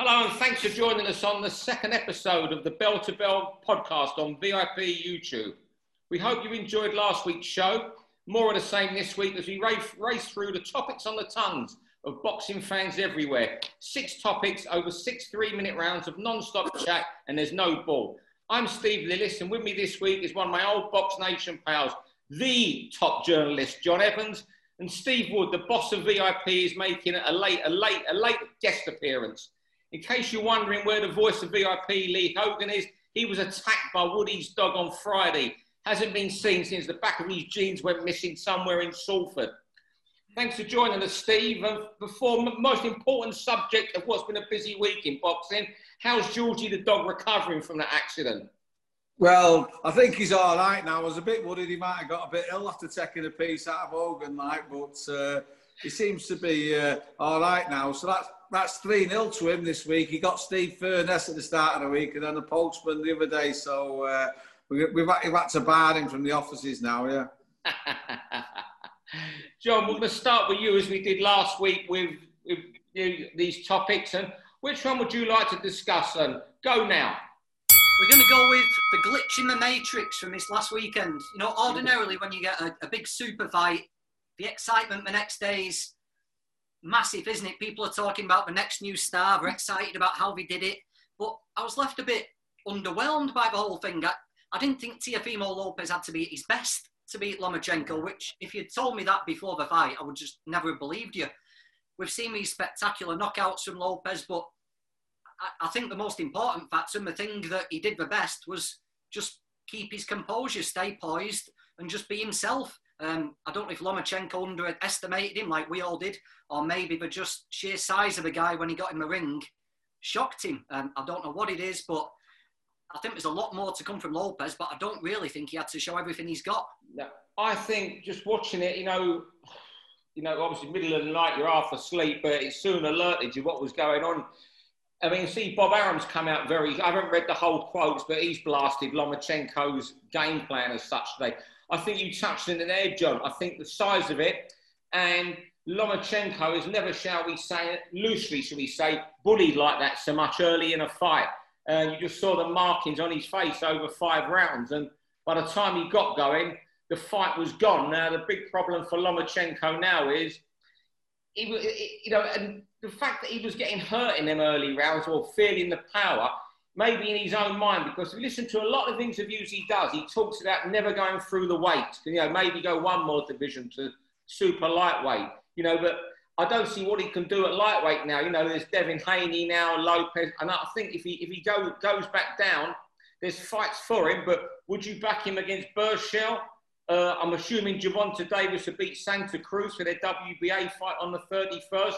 Hello, and thanks for joining us on the second episode of the Bell to Bell podcast on VIP YouTube. We hope you enjoyed last week's show. More of the same this week as we race, race through the topics on the tongues of boxing fans everywhere. Six topics over six three minute rounds of non stop chat, and there's no ball. I'm Steve Lillis, and with me this week is one of my old Box Nation pals, the top journalist, John Evans, and Steve Wood, the boss of VIP, is making a late, a late, a late guest appearance. In case you're wondering where the voice of VIP, Lee Hogan, is, he was attacked by Woody's dog on Friday. Hasn't been seen since the back of his jeans went missing somewhere in Salford. Thanks for joining us, Steve. And before most important subject of what's been a busy week in boxing, how's Georgie the dog recovering from that accident? Well, I think he's all right now. I was a bit worried he might have got a bit ill after taking a piece out of Hogan, like, but uh, he seems to be uh, all right now. So that's that's three 0 to him this week. He got Steve Furness at the start of the week, and then the postman the other day. So uh, we, we've, we've had to bar him from the offices now. Yeah. John, we're going to start with you as we did last week with, with you, these topics. And which one would you like to discuss? And go now. We're going to go with the glitch in the matrix from this last weekend. You know, ordinarily when you get a, a big super fight, the excitement the next day is massive, isn't it? People are talking about the next new star. they're excited about how they did it. But I was left a bit underwhelmed by the whole thing. I, I didn't think Teofimo Lopez had to be at his best to beat Lomachenko, which if you'd told me that before the fight, I would just never have believed you. We've seen these spectacular knockouts from Lopez, but I, I think the most important factor and the thing that he did the best was just keep his composure, stay poised, and just be himself. Um, I don't know if Lomachenko underestimated him like we all did, or maybe the just sheer size of the guy when he got in the ring shocked him. Um, I don't know what it is, but I think there's a lot more to come from Lopez, but I don't really think he had to show everything he's got. No, I think just watching it, you know, you know, obviously middle of the night you're half asleep, but it soon alerted you what was going on. I mean, see, Bob Arum's come out very. I haven't read the whole quotes, but he's blasted Lomachenko's game plan as such today. I think you touched it there, John. I think the size of it and Lomachenko has never, shall we say, loosely, shall we say, bullied like that so much early in a fight. And you just saw the markings on his face over five rounds. And by the time he got going, the fight was gone. Now, the big problem for Lomachenko now is, he, you know, and the fact that he was getting hurt in them early rounds or feeling the power, maybe in his own mind, because if you listen to a lot of interviews he does, he talks about never going through the weight. You know, maybe go one more division to super lightweight. You know, but I don't see what he can do at lightweight now. You know, there's Devin Haney now, Lopez, and I think if he if he go, goes back down, there's fights for him. But would you back him against Berchelt? Uh, I'm assuming Gervonta Davis will beat Santa Cruz for their WBA fight on the 31st.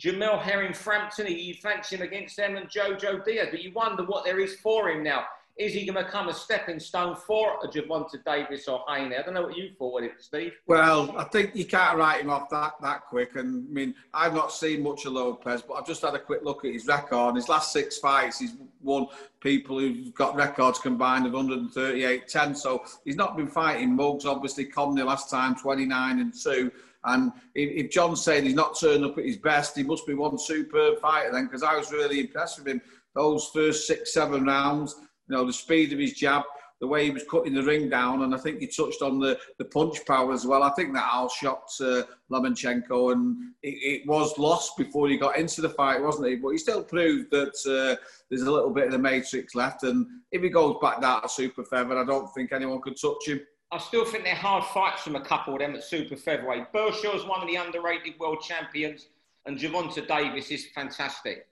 Jamel Herring Frampton, you fancy him against them and Jojo Diaz, but you wonder what there is for him now. Is he going to become a stepping stone for a Gervonta Davis or Haney? I don't know what you thought of it, Steve. Well, I think you can't write him off that, that quick. And I mean, I've not seen much of Lopez, but I've just had a quick look at his record. his last six fights, he's won people who've got records combined of 138 10. So he's not been fighting mugs. Obviously, Commey last time, 29 and 2. And if John's saying he's not turning up at his best, he must be one superb fighter then, because I was really impressed with him. Those first six, seven rounds, you know, the speed of his jab, the way he was cutting the ring down, and I think he touched on the, the punch power as well. I think that all shocked uh, Lomachenko, and it, it, was lost before he got into the fight, wasn't he? But he still proved that uh, there's a little bit of the matrix left, and if he goes back down to super feather, I don't think anyone could touch him. I still think they're hard fights from a couple of them at super featherweight. is one of the underrated world champions, and Gervonta Davis is fantastic.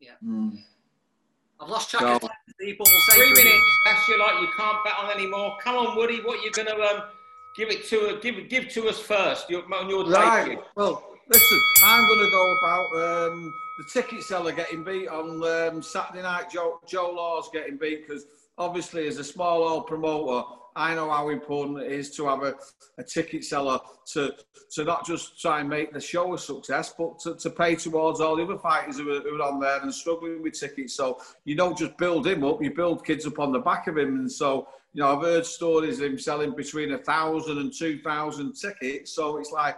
Yeah. Mm. I've lost track so, of people. Three minutes. That's you like you can't bet on anymore. Come on, Woody. What are you going to um, give it to? Give give to us first. Your, your right. Well, listen. I'm going to go about um, the ticket seller getting beat on um, Saturday night. Joe Joe Law's getting beat because obviously as a small old promoter I know how important it is to have a, a ticket seller to to not just try and make the show a success, but to, to pay towards all the other fighters who are, who are on there and struggling with tickets. So you don't just build him up, you build kids up on the back of him. And so, you know, I've heard stories of him selling between a thousand and two thousand tickets. So it's like,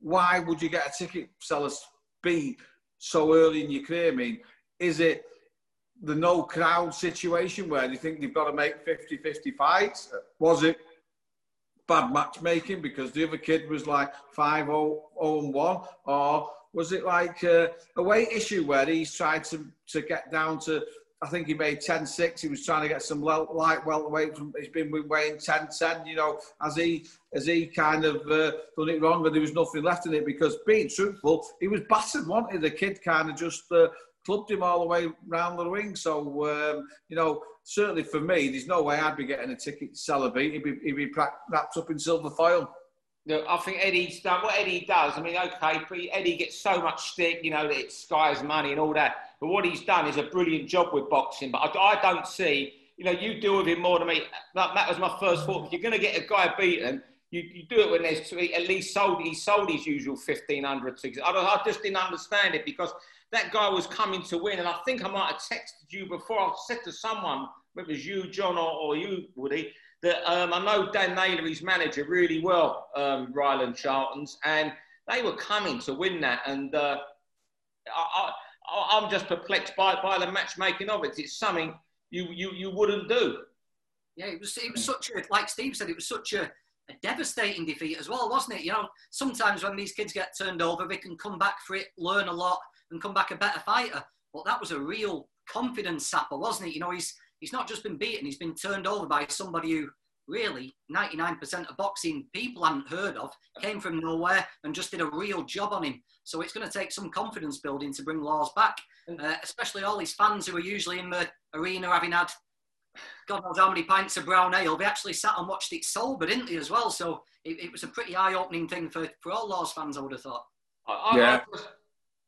why would you get a ticket seller's beat so early in your career? I mean, is it the no crowd situation where you think they've got to make 50-50 fights? Was it bad matchmaking because the other kid was like 5-0 and 1? Or was it like a, a weight issue where he's tried to, to get down to I think he made 10-6. He was trying to get some light welterweight from. He's been weighing 10-10. You know, as he as he kind of uh, done it wrong, and there was nothing left in it because being truthful, he was battered. Wanted the kid kind of just uh, clubbed him all the way round the ring. So, um, you know, certainly for me, there's no way I'd be getting a ticket to celebrate. He'd be, he'd be wrapped up in silver foil. No, I think Eddie's done what Eddie does. I mean, okay, Eddie gets so much stick, you know, that it's Sky's money and all that. But what he's done is a brilliant job with boxing. But I, I don't see, you know, you deal with him more than me. That, that was my first thought. If you're going to get a guy beaten, you, you do it when there's two, at least sold, he sold his usual 1,500 tickets. I, I just didn't understand it because that guy was coming to win. And I think I might have texted you before. I said to someone, whether it was you, John, or, or you, Woody, that um, I know Dan Naylor, his manager, really well, um, Rylan Charlton's, and they were coming to win that. And uh, I, I, I'm just perplexed by, by the matchmaking of it. It's something you, you, you wouldn't do. Yeah, it was, it was such a, like Steve said, it was such a, a devastating defeat as well, wasn't it? You know, sometimes when these kids get turned over, they can come back for it, learn a lot, and come back a better fighter. But that was a real confidence sapper, wasn't it? You know, he's he's not just been beaten, he's been turned over by somebody who really 99% of boxing people hadn't heard of, came from nowhere and just did a real job on him. So it's going to take some confidence building to bring Laws back, uh, especially all these fans who are usually in the arena having had God knows how many pints of brown ale. They actually sat and watched it sober, didn't they, as well? So it, it was a pretty eye opening thing for, for all Laws fans, I would have thought. I, yeah. I,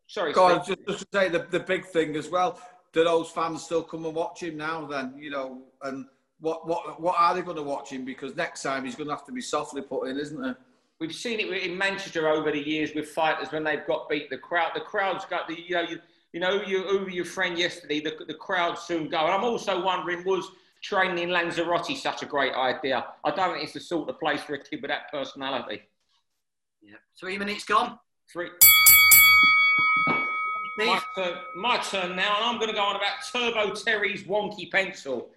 sorry, God, just, just to say the, the big thing as well do those fans still come and watch him now? Then you know, and what what what are they going to watch him? Because next time he's going to have to be softly put in, isn't it? We've seen it in Manchester over the years with fighters when they've got beat. The crowd, the crowd's got the you know you, you know you over your friend yesterday. The the crowd soon go. And I'm also wondering was training in Lanzarote such a great idea? I don't think it's the sort of place for a kid with that personality. Yeah, three minutes gone. Three. My turn, my turn now, and I'm going to go on about Turbo Terry's wonky pencil.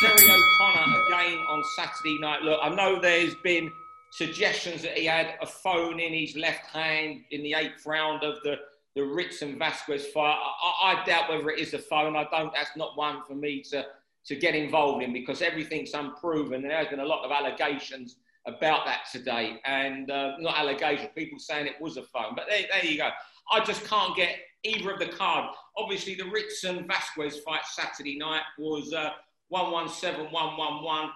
Terry O'Connor again on Saturday night. Look, I know there's been suggestions that he had a phone in his left hand in the eighth round of the, the Ritson Vasquez fight. I, I, doubt whether it is a phone. I don't. That's not one for me to, to get involved in because everything's unproven. There's been a lot of allegations about that today. And uh, not allegations, people saying it was a phone. But there, there you go. I just can't get either of the card. Obviously, the Ritson Vasquez fight Saturday night was uh, 117, 111.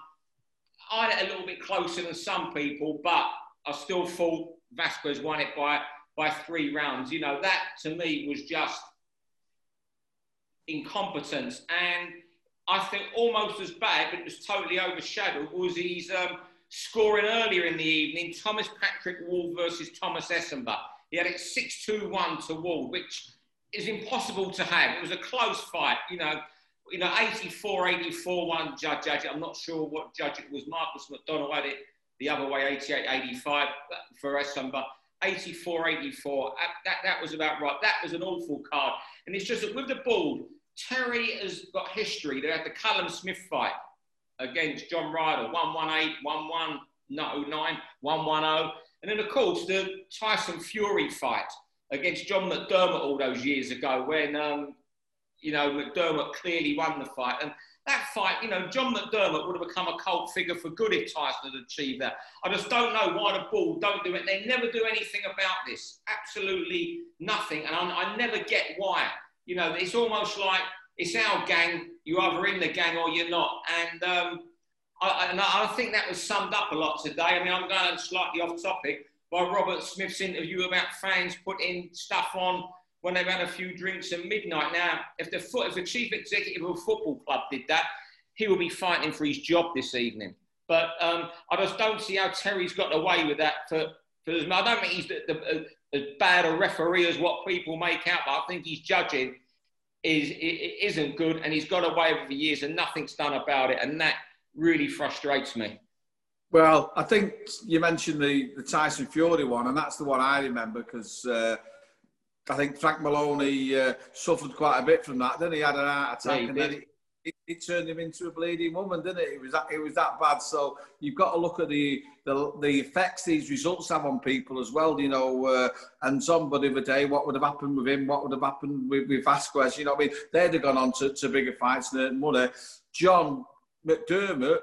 I had a little bit closer than some people, but I still thought Vasquez won it by, by three rounds. You know, that to me was just incompetence. And I think almost as bad, but it was totally overshadowed, was his um, scoring earlier in the evening Thomas Patrick Ward versus Thomas Essomba. He had it 6 2 1 to Ward, which is impossible to have. It was a close fight, you know. You know, 84 84 one judge, judge. I'm not sure what judge it was. Marcus McDonnell had it the other way, 88 85 for Essomba. 84 84. That, that was about right. That was an awful card. And it's just that with the ball, Terry has got history. They had the Callum Smith fight against John Ryder 118, 119, 110. And then, of course, the Tyson Fury fight against John McDermott all those years ago when, um, you know, McDermott clearly won the fight. And that fight, you know, John McDermott would have become a cult figure for good if Tyson had achieved that. I just don't know why the ball don't do it. They never do anything about this. Absolutely nothing. And I, I never get why. You know, it's almost like it's our gang. You're either in the gang or you're not. And um, I, and I think that was summed up a lot today. I mean, I'm going slightly off topic by Robert Smith's interview about fans putting stuff on when they've had a few drinks at midnight. Now, if the, if the chief executive of a football club did that, he will be fighting for his job this evening. But um, I just don't see how Terry's got away with that. For, for I don't think he's the, the, uh, as bad a referee as what people make out, but I think his judging is, isn't good, and he's got away with the years, and nothing's done about it. And that really frustrates me. Well, I think you mentioned the, the Tyson Fury one, and that's the one I remember because uh, I think Frank Maloney uh, suffered quite a bit from that. Then he had an heart attack, Yeah, and then it, turned him into a bleeding woman, didn't it? It was that it was that bad. So you've got to look at the the, the effects these results have on people as well. You know, uh, and somebody of the day, what would have happened with him? What would have happened with, with Vasquez? You know, I mean, they'd have gone on to, to bigger fights and earned money. John McDermott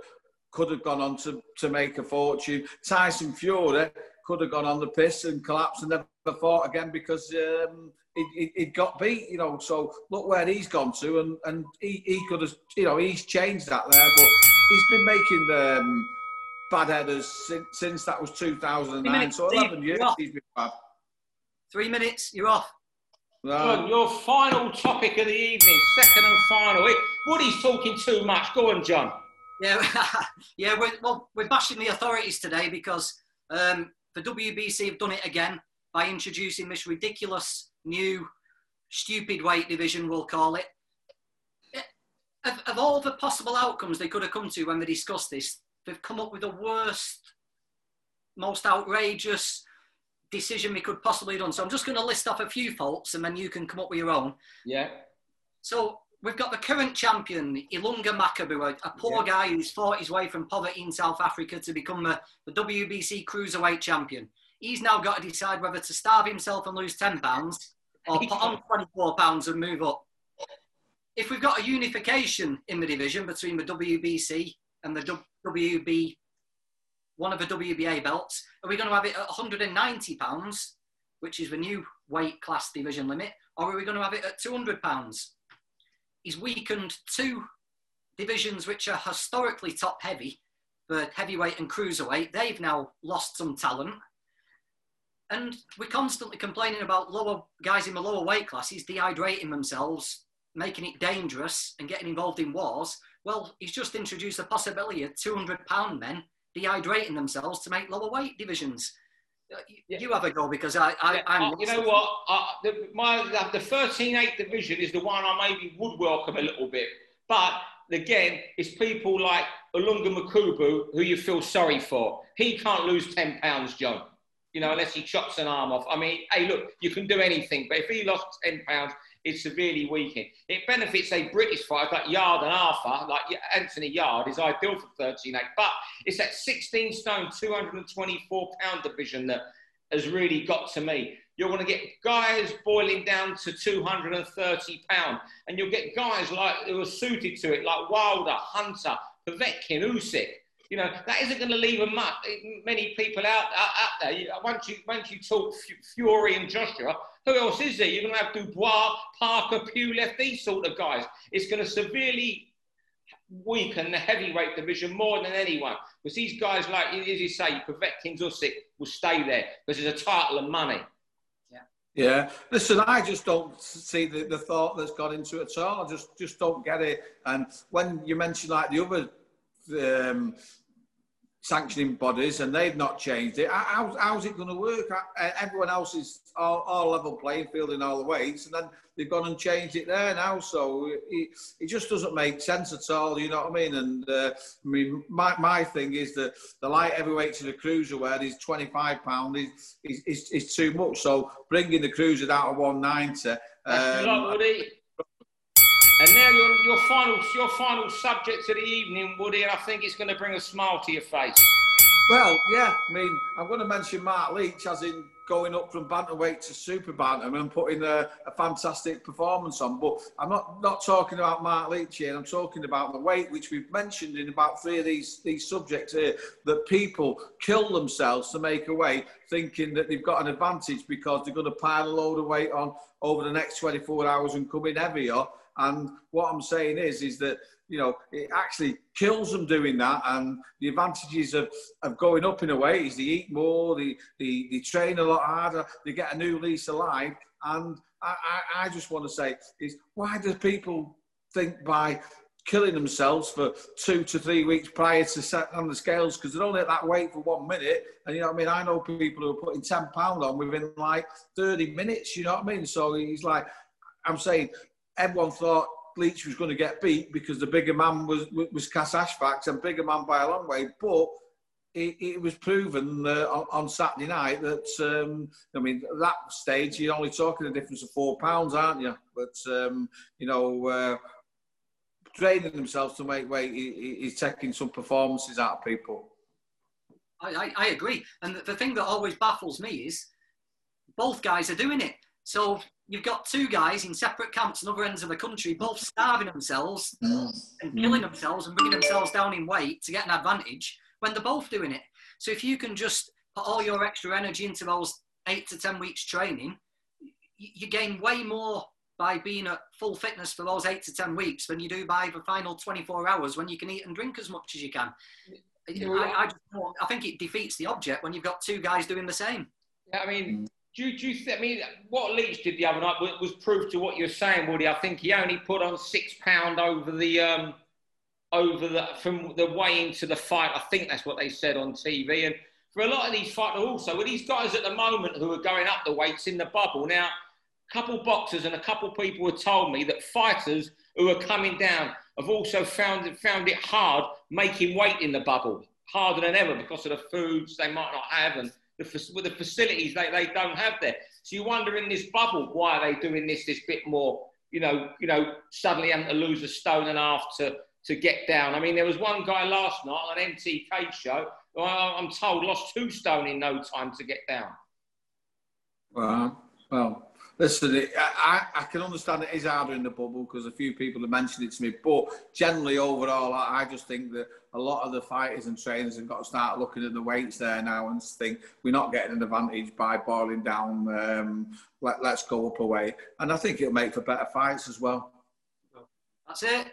could have gone on to, to make a fortune. Tyson Fury could have gone on the piss and collapsed and never fought again because um, he, he, got beat, you know. So look where he's gone to, and, and he, he could have, you know, he's changed that there, but he's been making the um, bad headers since, since that was 2009. So 11 years he's been bad. Three minutes, you're off. John, your final topic of the evening, second and final. Woody's talking too much. Go on, John. Yeah, yeah. We're, well, we're bashing the authorities today because um, the WBC have done it again by introducing this ridiculous new stupid weight division, we'll call it. Of, of, all the possible outcomes they could have come to when they discussed this, they've come up with the worst, most outrageous decision we could possibly have done. So I'm just going to list off a few faults and then you can come up with your own. Yeah. So we've got the current champion, Ilunga Makabu, a, a poor yeah. guy who's fought his way from poverty in South Africa to become the, the WBC cruiserweight champion. He's now got to decide whether to starve himself and lose 10 pounds or put on 24 pounds and move up. If we've got a unification in the division between the WBC and the WB, one of the WBA belts, are we going to have it at 190 pounds, which is the new weight class division limit, or are we going to have it at 200 pounds? he's weakened two divisions which are historically top heavy, the heavyweight and cruiserweight. They've now lost some talent. And we're constantly complaining about lower guys in the lower weight classes dehydrating themselves, making it dangerous and getting involved in wars. Well, he's just introduced the possibility of 200 pound men dehydrating themselves to make lower weight divisions. Uh, you, you have a go because I, I am uh, you know what? Uh, the, my the 13-8 division is the one I maybe would welcome a little bit, but again, it's people like Ilunga Makabu who you feel sorry for. He can't lose 10 pounds, John. You know, unless he chops an arm off. I mean, hey, look, you can do anything, but if he lost 10 pounds, it's severely weakened. It benefits a British fighter like Yarde and Arthur, like Anthony Yarde is ideal for 13 8. But it's that 16 stone, 224 pound division that has really got to me. You're going to get guys boiling down to 230 pound, and you'll get guys like who are suited to it, like Wilder, Hunter, Povetkin, Usyk. You know that isn't going to leave a much, eh, many people out, out, out there. Once you once you talk Fury and Joshua, who else is there? You're going to have Dubois, Parker, Pulev, these sort of guys. It's going to severely weaken the heavyweight division more than anyone. Because these guys, like as you say, Povetkin's Usyk will stay there because there's a title of money. Yeah. Yeah. Listen, I just don't see the, the thought that's got into it at all. I just just don't get it. And when you mention like the other um, sanctioning bodies and they've not changed it. How, how's it going to work? Everyone else is all, all, level playing field in all the weights, and then they've gone and changed it there now. So it, it just doesn't make sense at all. You know what I mean? And uh, I mean, my, my thing is that the light heavyweight to the cruiser where is 25 pound is, is, is, is, too much. So bringing the cruiser down to 190. That's Um, and now your, your final your final subject of the evening, Woody, and I think it's going to bring a smile to your face. Well, yeah, I mean, I'm going to mention Mark Leach as in going up from bantamweight to super bantam and putting a, a, fantastic performance on. But I'm not, not talking about Mark Leach here. I'm talking about the weight, which we've mentioned in about three of these, these subjects here, that people kill themselves to make a weight thinking that they've got an advantage because they're going to pile a load of weight on over the next 24 hours and come in heavier and what I'm saying is, is that you know it actually kills them doing that. And the advantages of, of going up in a way is they eat more, they, they, they train a lot harder, they get a new lease of life. And I, I, I just want to say is why do people think by killing themselves for two to three weeks prior to setting on the scales because they're only at that weight for one minute. And you know what I mean? I know people who are putting 10 pounds on within like 30 minutes, you know what I mean? So he's like, I'm saying everyone thought Leach was going to get beat because the bigger man was was Kasash and bigger man by a long way. But it, it was proven uh, on, on, Saturday night that um, I mean at that stage you're only talking a difference of four pounds, aren't you? But um, you know, uh, training themselves to make weight, he, he's taking some performances out of people. I, I, I agree, and the, the thing that always baffles me is both guys are doing it. So you've got two guys in separate camps on other ends of the country, both starving themselves mm. and killing themselves and bringing themselves down in weight to get an advantage when they're both doing it. So if you can just put all your extra energy into those eight to 10 weeks training, you gain way more by being at full fitness for those eight to 10 weeks than you do by the final 24 hours when you can eat and drink as much as you can. I, I, just, I think it defeats the object when you've got two guys doing the same. Yeah, I mean, do, do you I mean, what Leach did the other night was proof to what you're saying, Woody. I think he only put on six pound over the um, over the from the way into the fight. I think that's what they said on TV. And for a lot of these fighters, also with these guys at the moment who are going up the weights in the bubble now, a couple boxers and a couple people have told me that fighters who are coming down have also found it, found it hard making weight in the bubble, harder than ever because of the foods they might not have and the, with the facilities they, they don't have there. So you wonder in this bubble why are they doing this this bit more? You know, you know, suddenly having to lose a stone and a half to to get down. I mean, there was one guy last night on an MTK show I'm told lost two stone in no time to get down. Well, well, listen, I, I can understand it is harder in the bubble because a few people have mentioned it to me, but generally overall, I, I just think that a lot of the fighters and trainers have got to start looking at the weights there now and think we're not getting an advantage by boiling down. Um, let, let's go up a weight, and I think it'll make for better fights as well. That's it.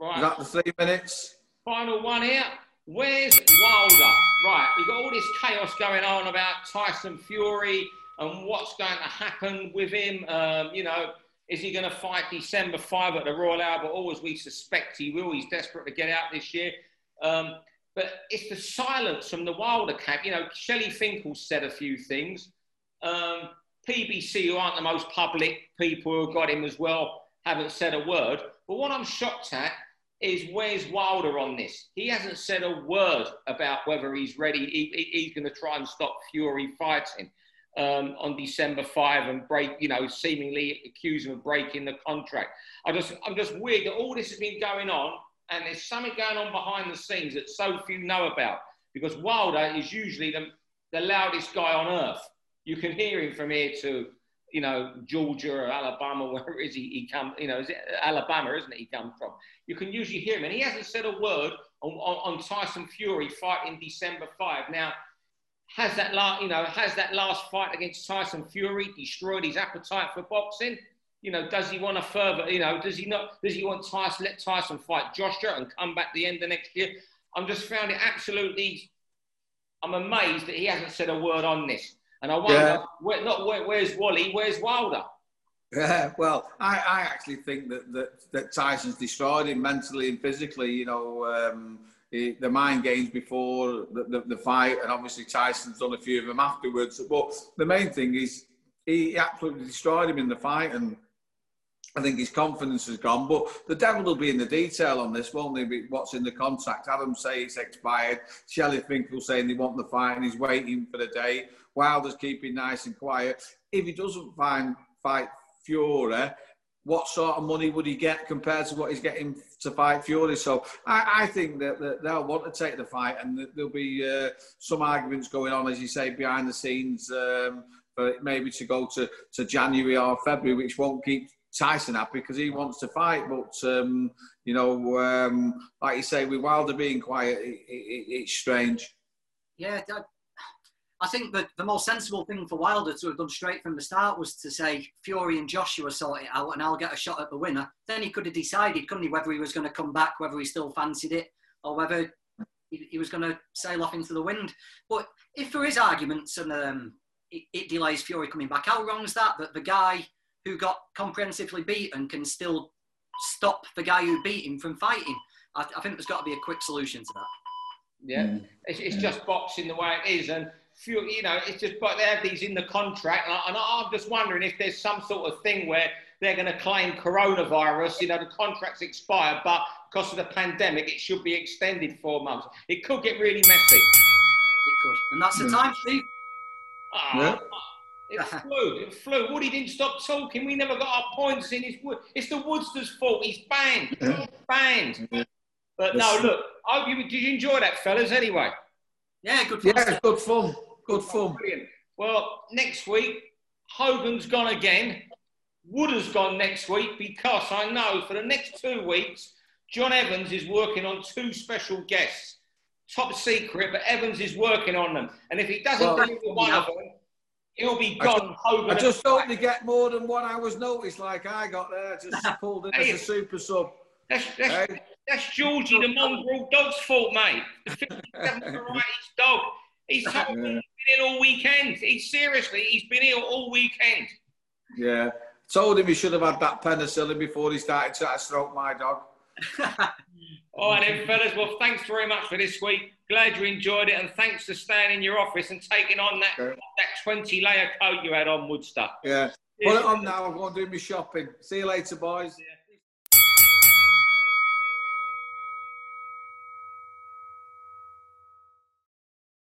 Right. Is that the three minutes? Final one here. Where's Wilder? Right, we've got all this chaos going on about Tyson Fury and what's going to happen with him. Um, you know, is he going to fight December 5 at the Royal Albert Hall as we suspect he will? He's desperate to get out this year. Um, but it's the silence from the Wilder camp. You know, Shelly Finkel said a few things. Um, PBC, who aren't the most public people who got him as well, haven't said a word. But what I'm shocked at is where's Wilder on this? He hasn't said a word about whether he's ready. He, he's going to try and stop Fury fighting um, on December 5 and break, you know, seemingly accuse him of breaking the contract. I just, I'm just weird that all this has been going on and there's something going on behind the scenes that so few know about because Wilder is usually the, the loudest guy on earth. You can hear him from here to you know, Georgia or Alabama, where is he? He come, you know, is it Alabama, isn't it? He comes from. You can usually hear him, and he hasn't said a word on, on, on Tyson Fury fighting December five. Now, has that last, you know, has that last fight against Tyson Fury destroyed his appetite for boxing? You know, does he want to further? You know, does he not? Does he want Tyson let Tyson fight Joshua and come back the end of next year? I'm just found it absolutely. I'm amazed that he hasn't said a word on this. And I wonder, yeah. where, not where, where's Wally, where's Wilder? Yeah, well, I, I actually think that, that, that Tyson's destroyed him mentally and physically. You know, um, he, the mind games before the, the, the, fight, and obviously Tyson's done a few of them afterwards. But the main thing is he absolutely destroyed him in the fight, and I think his confidence has gone. But the devil will be in the detail on this, won't? What's in the contract? Adam say it's expired. Shelly Finkel saying they want the fight and he's waiting for the day. Wilder's keeping nice and quiet. If he doesn't find fight Fury, what sort of money would he get compared to what he's getting to fight Fury? So I, I think that, that, they'll want to take the fight, and there'll be uh, some arguments going on, as you say, behind the scenes, um, for maybe to go to, to January or February, which won't keep Tyson happy because he wants to fight. But um, you know, um, like you say, with Wilder being quiet, it, it, it's strange. Yeah, I think that the most sensible thing for Wilder to have done straight from the start was to say Fury and Joshua sort it out, and I'll get a shot at the winner. Then he could have decided, couldn't he, whether he was going to come back, whether he still fancied it, or whether he, he was going to sail off into the wind. But if there is arguments and um, it, it, delays Fury coming back, how wrong is that? That the guy who got comprehensively beaten can still stop the guy who beat him from fighting? I, I think there's got to be a quick solution to that. Yeah, mm. it's, it's just boxing the way it is, and few, you know, it's just, but they have these in the contract. And, I, am just wondering if there's some sort of thing where they're going to claim coronavirus. You know, the contract's expired, but because of the pandemic, it should be extended four months. It could get really messy. It could. And that's the time, Steve. Ah, It flew. It flew. Woody didn't stop talking. We never got our points in. It's, it's the Woodster's fault. He's banned. He's banned. But no, look. I hope you did you enjoy that, fellas. Anyway. Yeah, good fun. Yeah, good fun. Good oh, fun. Brilliant. Well, next week Hogan's gone again. Wood has gone next week because I know for the next two weeks John Evans is working on two special guests. Top secret, but Evans is working on them. And if he doesn't Well, do one of them, he'll be I gone. Hogan I just hope they get more than one hour's notice like I got there. Just pulled in as a super sub. That's, that's, Hey? that's Georgie the mongrel dog's fault, mate. The 57 varieties dog. He's told me been ill all weekend. He's seriously, he's been ill all weekend. Yeah. Told him he should have had that penicillin before he started trying to stroke my dog. All right, then, fellas. Well, thanks very much for this week. Glad you enjoyed it, and thanks for staying in your office and taking on that Okay. that 20 layer coat you had on Woodstock. Yeah. Put it on now. I'm going to do my shopping. See you later, boys. Yeah.